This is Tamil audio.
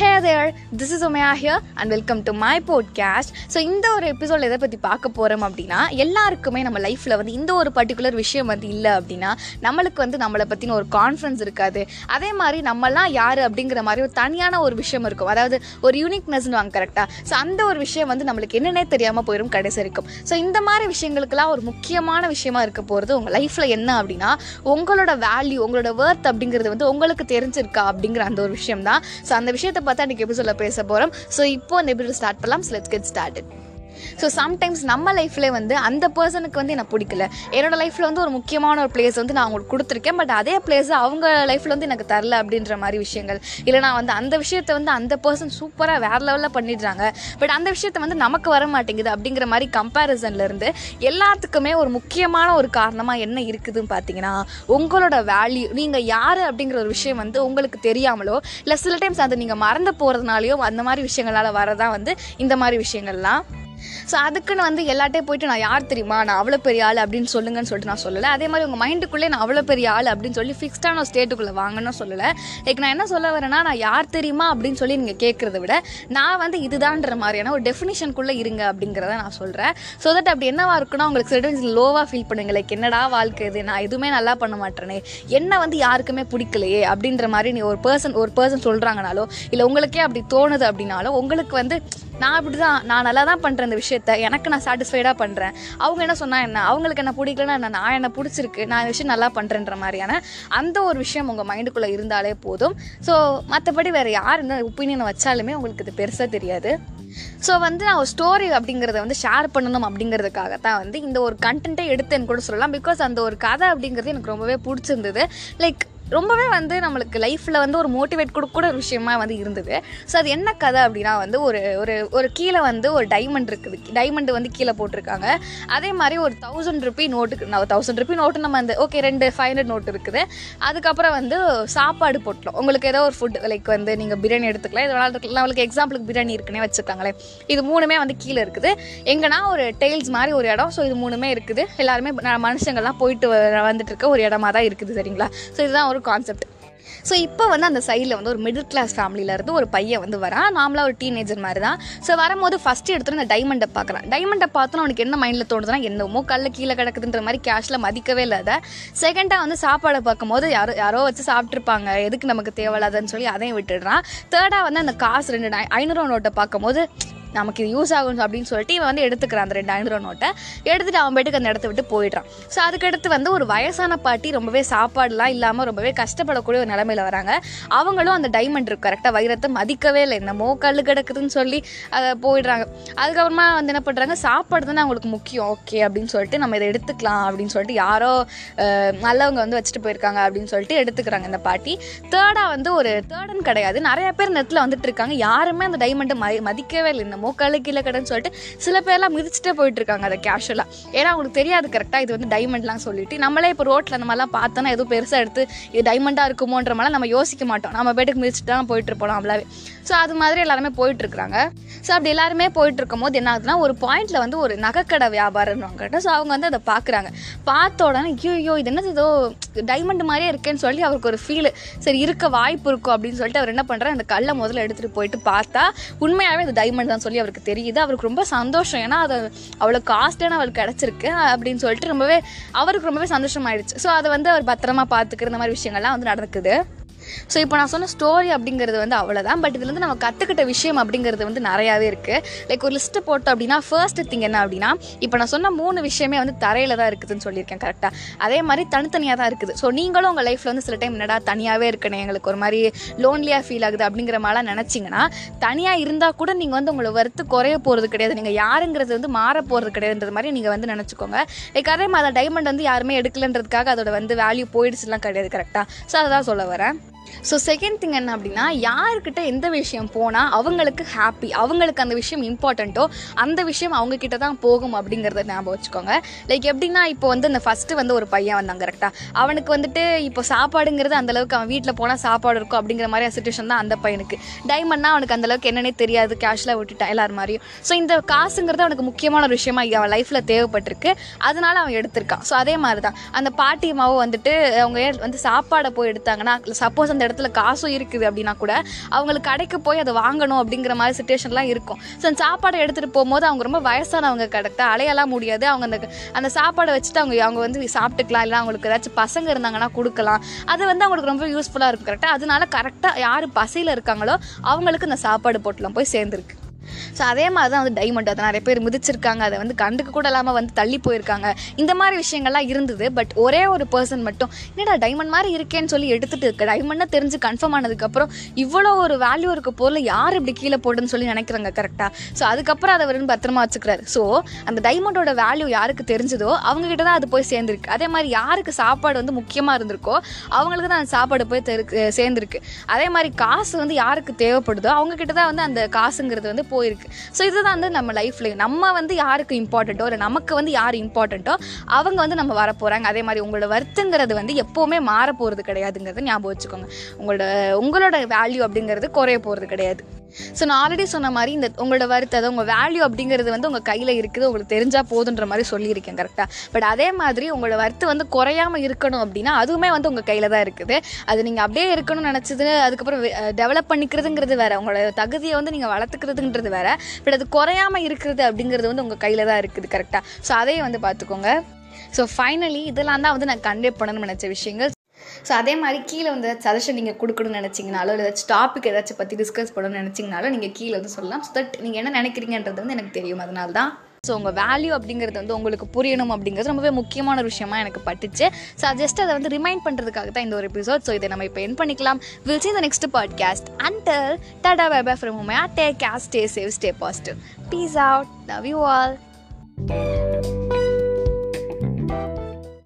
Hey there this is Omaiya here and welcome to my podcast so இந்த ஒரு எபிசோட் எதை பற்றி பார்க்க போகிறோம் அப்படின்னா எல்லாருக்குமே நம்ம லைஃப்பில் வந்து இந்த ஒரு பர்டிகுலர் விஷயம் வந்து இல்லை அப்படின்னா நம்மளுக்கு வந்து நம்மளை பற்றின ஒரு கான்ஃபிடன்ஸ் இருக்காது. அதே மாதிரி நம்மலாம் யார் அப்படிங்கிற மாதிரி ஒரு தனியான ஒரு விஷயம் இருக்கும். அதாவது ஒரு யூனிக்னஸ்னு வாங்க கரெக்டாக ஸோ அந்த ஒரு விஷயம் வந்து நம்மளுக்கு என்னென்னே தெரியாமல் போயிடும் கடைசி இருக்கும் ஸோ இந்த மாதிரி விஷயங்களுக்கெல்லாம் ஒரு முக்கியமான விஷயமா இருக்க போகிறது உங்கள் லைஃப்பில் என்ன அப்படின்னா உங்களோட வேல்யூ உங்களோட ஒர்த் அப்படிங்கிறது வந்து உங்களுக்கு தெரிஞ்சிருக்கா அப்படிங்கிற அந்த ஒரு விஷயம் தான் ஸோ அந்த விஷயத்தை பார்த்தா இன்றைக்கி எபிசோடில் பேச போகிறோம் ஸோ இப்போ அந்த எபிசோட் ஸ்டார்ட் பண்ணலாம். So let's get started so sometimes நம்ம லைஃப்லேயே வந்து அந்த பர்சனுக்கு வந்து எனக்கு பிடிக்கல. என்னோடய லைஃப்பில் வந்து ஒரு முக்கியமான ஒரு பிளேஸ் வந்து நான் அவங்களுக்கு கொடுத்துருக்கேன். பட் அதே பிளேஸ் அவங்க லைஃப்பில் வந்து எனக்கு தரல அப்படின்ற மாதிரி விஷயங்கள். இல்லை நான் வந்து அந்த விஷயத்தை வந்து அந்த பர்சன் சூப்பராக வேறு லெவலில் பண்ணிடுறாங்க. பட் அந்த விஷயத்தை வந்து நமக்கு வர மாட்டேங்குது அப்படிங்கிற மாதிரி கம்பேரிசன்லேருந்து எல்லாத்துக்குமே ஒரு முக்கியமான ஒரு காரணமாக என்ன இருக்குதுன்னு பார்த்தீங்கன்னா உங்களோட வேல்யூ நீங்கள் யார் அப்படிங்கிற ஒரு விஷயம் வந்து உங்களுக்கு தெரியாமலோ இல்லை சில டைம்ஸ் அதை நீங்கள் மறந்து போகிறதுனாலையோ அந்த மாதிரி விஷயங்களால் வரதான் வந்து இந்த மாதிரி விஷயங்கள்லாம் ஸோ அதுக்குன்னு வந்து எல்லாட்டே போயிட்டு நான் யார் தெரியுமா? நான் அவ்வளோ பெரிய ஆள் அப்படின்னு சொல்லுங்கன்னு சொல்லிட்டு நான் சொல்லலை. அதே மாதிரி உங்கள் மைண்டுக்குள்ளே நான் அவ்வளோ பெரிய ஆள் அப்படின்னு சொல்லி ஃபிக்ஸ்டான ஒரு ஸ்டேட்டுக்குள்ளே வாங்கன்னு சொல்லலை. லைக் நான் என்ன சொல்ல வரேன்னா நான் யார் தெரியுமா? அப்படின்னு சொல்லி நீங்கள் கேட்குறத விட நான் வந்து இதுதான்ற மாதிரியான ஒரு டெஃபினிஷனுக்குள்ளே இருங்க அப்படிங்கிறத நான் சொல்கிறேன் ஸோ தட் அப்படி என்னவா இருக்குன்னா உங்களுக்கு சில லோவாக ஃபீல் பண்ணுங்க. லைக் என்னடா வாழ்க்கை இது? நான் எதுவுமே நல்லா பண்ண மாட்டேனே. என்ன வந்து யாருக்குமே பிடிக்கலையே அப்படின்ற மாதிரி நீ ஒரு பர்சன் ஒரு பர்சன் சொல்கிறாங்கனாலோ இல்லை உங்களுக்கே அப்படி தோணுது அப்படின்னாலும் உங்களுக்கு வந்து நான் இப்படி தான் நான் நல்லா தான் பண்ணுறேன் இந்த விஷயத்த. எனக்கு நான் சாட்டிஸ்ஃபைடாக பண்ணுறேன் அவங்க என்ன சொன்னால் என்ன? அவங்களுக்கு என்ன பிடிக்கலன்னா என்ன? நான் என்ன பிடிச்சிருக்கு? நான் இந்த விஷயம் நல்லா பண்ணுறேன்ற மாதிரியான அந்த ஒரு விஷயம் உங்கள் மைண்டுக்குள்ளே இருந்தாலே போதும். ஸோ மற்றபடி வேறு யார் என்ன ஒப்பீனியனை வச்சாலுமே உங்களுக்கு இது பெருசாக தெரியாது. ஸோ வந்து நான் ஒரு ஸ்டோரி அப்படிங்கிறத வந்து ஷேர் பண்ணணும் அப்படிங்கிறதுக்காக தான் வந்து இந்த ஒரு கண்டென்ட்டை எடுத்தேன்னு கூட சொல்லலாம். பிகாஸ் அந்த ஒரு கதை அப்படிங்கிறது எனக்கு ரொம்பவே பிடிச்சிருந்தது. லைக் ரொம்பவே வந்து நம்மளுக்கு லைஃப்பில் வந்து ஒரு மோட்டிவேட் கொடுக்கூட ஒரு விஷயமா வந்து இருந்தது. ஸோ அது என்ன கதை அப்படின்னா வந்து ஒரு ஒரு ஒரு கீழே வந்து ஒரு டைமண்ட் இருக்குது. டைமண்ட் வந்து கீழே போட்டிருக்காங்க. அதே மாதிரி ஒரு தௌசண்ட் ருபி நோட்டுக்கு நான் தௌசண்ட் ருபி நோட்டு நம்ம அந்த ஓகே ரெண்டு ஃபைவ் ஹண்ட்ரட் நோட்டு இருக்குது. அதுக்கப்புறம் வந்து சாப்பாடு போட்டோம் உங்களுக்கு ஏதோ ஒரு ஃபுட் லைக் வந்து நீங்கள் பிரியாணி எடுத்துக்கலாம். இது வேணாலும் இருக்கலாம் நம்மளுக்கு எக்ஸாம்பிளுக்கு பிரியாணி இருக்குன்னே வச்சுருக்காங்களே இது மூணுமே வந்து கீழே இருக்குது. எங்கன்னா ஒரு டெய்ல்ஸ் மாதிரி ஒரு இடம். ஸோ இது மூணுமே இருக்குது. எல்லாருமே மனுஷங்கள்லாம் போயிட்டு வ- வந்துட்டு இருக்க ஒரு இடமா தான் இருக்குது சரிங்களா? ஸோ இதுதான் ஒரு கான்செப்ட் ஸோ இப்போ வந்து அந்த சைடில் வந்து ஒரு மிடில் கிளாஸ் ஃபேமிலியிலேருந்து ஒரு பையன் வந்து வரான். நார்மலாக ஒரு டீனேஜர் மாதிரி தான் ஸோ வரும்போது ஃபஸ்ட்டு எடுத்துட்டு அந்த டைமண்டை பார்க்குறான். டைமண்டை பார்த்தோன்னா அவனுக்கு என்ன மைண்டில் தோணுதுன்னா என்னமோ கல்ல கீழே கிடக்குதுன்ற மாதிரி கேஷில் மதிக்கவே இல்லாத செகண்டாக வந்து சாப்பாடை பார்க்கும்போது யாரோ யாரோ வச்சு சாப்பிட்ருப்பாங்க எதுக்கு நமக்கு தேவையில்லாதன்னு சொல்லி அதையும் விட்டுடுறான். தேர்டாக வந்து அந்த காசு ரெண்டு ஐநூறுவா நோட்டை பார்க்கும்போது நமக்கு இது யூஸ் ஆகும் அப்படின்னு சொல்லிட்டு இவன் வந்து எடுத்துக்கிறான் அந்த ரெண்டு ஐநூறு நோட்டை எடுத்துட்டு அவன் போயிட்டு அந்த இடத்த விட்டு போயிடுறான். ஸோ அதுக்கடுத்து வந்து ஒரு வயசான பாட்டி ரொம்பவே சாப்பாடுலாம் இல்லாமல் ரொம்பவே கஷ்டப்படக்கூடிய ஒரு நிலமையில வராங்க. அவங்களும் அந்த டைமண்ட் இருக்கு கரெக்டாக வைரத்தை மதிக்கவே இல்லை. என்னமோ கல் கிடக்குதுன்னு சொல்லி அதை போயிடுறாங்க. அதுக்கப்புறமா வந்து என்ன பண்ணுறாங்க சாப்பாடு தானே அவங்களுக்கு முக்கியம். ஓகே அப்படின்னு சொல்லிட்டு நம்ம இதை எடுத்துக்கலாம் அப்படின்னு சொல்லிட்டு யாரோ நல்லவங்க வந்து வச்சுட்டு போயிருக்காங்க அப்படின்னு சொல்லிட்டு எடுத்துக்கிறாங்க இந்த பாட்டி. தேர்டாக வந்து ஒரு தேர்டன் கிடையாது. நிறைய பேர் நெட்டில் வந்துட்டு இருக்காங்க. யாருமே அந்த டைமண்ட்டை மதிக்கவே இல்லை. என்னமோ கல்லு கீழே கடைன்னு சொல்லிட்டு சில பேர்லாம் மிதிச்சுட்டே போயிட்டு இருக்காங்க அதை கேஷுவலாக ஏன்னா அவங்களுக்கு தெரியாது கரெக்டாக இது வந்து டைமண்ட்லாம் சொல்லிட்டு. நம்மளே இப்போ ரோட்டில் அந்த மாதிரிலாம் பார்த்தோன்னா எதுவும் பெருசாக எடுத்து இது டைமண்டாக இருக்குமோன்ற மாதிரிலாம் நம்ம யோசிக்க மாட்டோம். நம்ம பேட்டுக்கு மிதிச்சுட்டு தான் போயிட்டு இருப்போம் நம்மளாவே. ஸோ அது மாதிரி எல்லாருமே போயிட்டு இருக்காங்க ஸோ அப்படி எல்லாருமே போயிட்டு இருக்கும்போது என்ன ஆகுதுன்னா ஒரு பாயிண்ட்ல வந்து ஒரு நகைக்கடை வியாபாரம் ஸோ அவங்க வந்து அதை பார்க்குறாங்க. பார்த்த உடனே ஐயோ இது என்னது ஏதோ டைமண்ட் மாதிரியே இருக்கேன்னு சொல்லி அவருக்கு ஒரு ஃபீல் சரி இருக்க வாய்ப்பு இருக்கும் அப்படின்னு சொல்லிட்டு அவர் என்ன பண்ணுறாரு அந்த கல்லை முதல்ல எடுத்துகிட்டு போயிட்டு பார்த்தா உண்மையாகவே அது டைமண்ட் தான் சொல்லி அவருக்கு தெரியுது. அவருக்கு ரொம்ப சந்தோஷம். ஏன்னா அது அவ்வளோ காஸ்ட்லியான அவருக்கு கிடச்சிருக்கு. அப்படின்னு சொல்லிட்டு ரொம்பவே அவருக்கு ரொம்பவே சந்தோஷமாயிடுச்சு. ஸோ அதை வந்து அவர் பத்திரமா பார்த்துக்கிற இந்த மாதிரி விஷயங்கள்லாம் வந்து நடக்குது. ஸோ இப்போ நான் சொன்ன ஸ்டோரி அப்படிங்கிறது வந்து அவ்வளோதான் பட் இதுலேருந்து நம்ம கற்றுக்கிட்ட விஷயம் அப்படிங்கிறது வந்து நிறையாவே இருக்குது லைக் ஒரு லிஸ்ட்டு போட்டோம் அப்படின்னா ஃபர்ஸ்ட் திங் என்ன அப்படின்னா இப்போ நான் சொன்ன மூணு விஷயமே வந்து தரையில் தான் இருக்குதுன்னு சொல்லியிருக்கேன் கரெக்டாக அதே மாதிரி தனித்தனியாக தான் இருக்குது. ஸோ நீங்களும் உங்கள் லைஃப்பில் வந்து சில டைம் என்னடா தனியாகவே இருக்கணும் எங்களுக்கு ஒரு மாதிரி லோன்லியாக ஃபீல் ஆகுது அப்படிங்கிற மாதிரிலாம் நினச்சிங்கன்னா தனியாக இருந்தால் கூட நீங்கள் வந்து உங்களை வறுத்து குறைய போகிறது கிடையாது. நீங்கள் யாருங்கிறது வந்து மாற போகிறது கிடையாதுன்றது மாதிரி நீங்கள் வந்து நினச்சிக்கோங்க. லைக் அதே மாதிரி டைமண்ட் வந்து யாருமே எடுக்கலன்றதுக்காக அதோட வந்து வேல்யூ போயிடுச்சுலாம் கிடையாது கரெக்டாக ஸோ அதை தான் சொல்ல வரேன். ஸோ செகண்ட் திங் என்ன அப்படின்னா யாருக்கிட்ட எந்த விஷயம் போனால் அவங்களுக்கு ஹாப்பி அவங்களுக்கு அந்த விஷயம் இம்பார்ட்டண்ட்டோ அந்த விஷயம் அவங்கக்கிட்ட தான் போகும் அப்படிங்கிறத ஞாபகம் வச்சுக்கோங்க. லைக் எப்படின்னா இப்போ வந்து இந்த ஃபஸ்ட்டு வந்து ஒரு பையன் வந்தாங்க கரெக்டாக அவனுக்கு வந்துட்டு இப்போ சாப்பாடுங்கிறது அந்தளவுக்கு அவன் வீட்டில் போனால் சாப்பாடு இருக்கும் அப்படிங்கிற மாதிரி சுச்சுவேஷன் தான் அந்த பையனுக்கு. டைமண்ட்னா அவனுக்கு அந்தளவுக்கு என்னன்னே தெரியாது கேஷ்ல விட்டுட்டான் எல்லார் மாதிரியும். ஸோ இந்த காசுங்கிறது அவனுக்கு முக்கியமான ஒரு விஷயமா அவன் லைஃப்பில் தேவைப்பட்டிருக்கு. அதனால அவன் எடுத்திருக்கான். ஸோ அதே மாதிரி தான் அந்த பாட்டியம்மாவும் வந்துட்டு அவங்க வந்து சாப்பாடை போய் எடுத்தாங்கன்னா சப்போஸ் சப்போஸ் அந்த இடத்துல காசும் இருக்குது அப்படின்னா கூட அவங்களுக்கு கடைக்கு போய் அதை வாங்கணும் அப்படிங்கிற மாதிரி சுச்சுவேஷன்லாம் இருக்கும். ஸோ அந்த சாப்பாடை எடுத்துகிட்டு போகும்போது அவங்க ரொம்ப வயசானவங்க கரெக்டாக அலையெல்லாம் முடியாது. அவங்க அந்த அந்த சாப்பாடை வச்சுட்டு அவங்க அவங்க வந்து சாப்பிட்டுக்கலாம். இல்லை அவங்களுக்கு ஏதாச்சும் பசங்க இருந்தாங்கன்னா கொடுக்கலாம். அது வந்து அவங்களுக்கு ரொம்ப யூஸ்ஃபுல்லாக இருக்கும் கரெக்டாக அதனால கரெக்டாக யார் பசியில் இருக்காங்களோ அவங்களுக்கு இந்த சாப்பாடு போட்டுலாம் போய் சேர்ந்துருக்கு. ஸோ அதே மாதிரி தான் வந்து டைமண்ட் அதை நிறைய பேர் மிதிச்சிருக்காங்க. அதை வந்து கண்டுக்க கூட இல்லாமல் வந்து தள்ளி போயிருக்காங்க. இந்த மாதிரி விஷயங்கள்லாம் இருந்தது. பட் ஒரே ஒரு பர்சன் மட்டும் என்னடா டைமண்ட் மாதிரி இருக்கேன்னு சொல்லி எடுத்துட்டு இருக்க? டைமண்ட்னா தெரிஞ்சு கன்ஃபார்ம் ஆனதுக்கப்புறம் இவ்வளோ ஒரு வேல்யூ இருக்க பொருள் யார் இப்படி கீழே போடுன்னு சொல்லி நினைக்கிறாங்க கரெக்டாக ஸோ அதுக்கப்புறம் அதை வந்து பத்திரமா வச்சுக்கிறாரு. ஸோ அந்த டைமண்டோட வேல்யூ யாருக்கு தெரிஞ்சதோ அவங்க கிட்ட தான் அது போய் சேர்ந்துருக்கு. அதே மாதிரி யாருக்கு சாப்பாடு வந்து முக்கியமாக இருந்திருக்கோ அவங்களுக்கு தான் அந்த சாப்பாடு போய் தெரு சேர்ந்துருக்கு. அதே மாதிரி காசு வந்து யாருக்கு தேவைப்படுதோ அவங்க கிட்ட தான் வந்து அந்த காசுங்கிறது வந்து போய் இருக்குது ஸோ இதுதான் வந்து நம்ம லைஃப்ல நம்ம வந்து யாருக்கு இம்பார்ட்டண்ட்டோ இல்லை நமக்கு வந்து யார் இம்பார்ட்டண்ட்டோ அவங்க வந்து நம்ம வர போகிறாங்க அதே மாதிரி உங்களோட வருத்தங்கிறது வந்து எப்போவுமே மாற போகிறது கிடையாதுங்கிறத ஞாபகம் வச்சுக்கோங்க. உங்களோட உங்களோட வேல்யூ அப்படிங்கிறது குறைய போகிறது கிடையாது. ஸோ நான் ஆல்ரெடி சொன்ன மாதிரி இந்த உங்களோட வருத்தம் அதாவது உங்கள் வேல்யூ அப்படிங்கிறது வந்து உங்கள் கையில் இருக்குது உங்களுக்கு தெரிஞ்சால் போதுன்ற மாதிரி சொல்லியிருக்கேன் கரெக்டாக பட் அதே மாதிரி உங்களோட வருத்து வந்து குறையாமல் இருக்கணும் அப்படின்னா அதுவுமே வந்து உங்கள் கையில் தான் இருக்குது. அது நீங்கள் அப்படியே இருக்கணும்னு நினச்சது அதுக்கப்புறம் டெவலப் பண்ணிக்கிறதுங்கிறது வேற உங்களோட தகுதியை வந்து நீங்கள் வளர்த்துக்கிறதுங்கிறது வேற. பட் அது குறையாமல் இருக்கிறது அப்படிங்கிறது வந்து உங்கள் கையில் தான் இருக்குது கரெக்டாக ஸோ அதையும் வந்து பார்த்துக்கோங்க. ஸோ ஃபைனலி இதெல்லாம் தான் வந்து நான் கன்வே பண்ணணும்னு நினச்ச விஷயங்கள். ஸோ அதே மாதிரி கீழே வந்து ஏதாச்சும் சஜஷன் நீங்கள் கொடுக்கணும்னு நினச்சிங்கனாலோ இல்லை ஏதாச்சும் டாபிக் ஏதாச்சும் பற்றி டிஸ்கஸ் பண்ணணும்னு நினச்சிங்கனாலோ நீங்கள் கீழே வந்து சொல்லலாம். ஸோ தட் நீங்கள் என்ன நினைக்கிறீங்கன்றது வந்து எனக்கு தெரியும். அதனால தான் ஸோ உங்கள் வேல்யூ அப்படிங்கிறது வந்து உங்களுக்கு புரியணும் அப்படிங்கிறது ரொம்பவே முக்கியமான ஒரு விஷயமா எனக்கு பட்டுச்சு. ஸோ ஜஸ்ட் அதை வந்து ரிமைண்ட் பண்ணுறதுக்காக தான் இந்த ஒரு எபிசோட் ஸோ இதை நம்ம இப்போ என் பண்ணிக்கலாம். Will see the next podcast until tata bye from Umaiya take care stay safe stay positive peace out love you all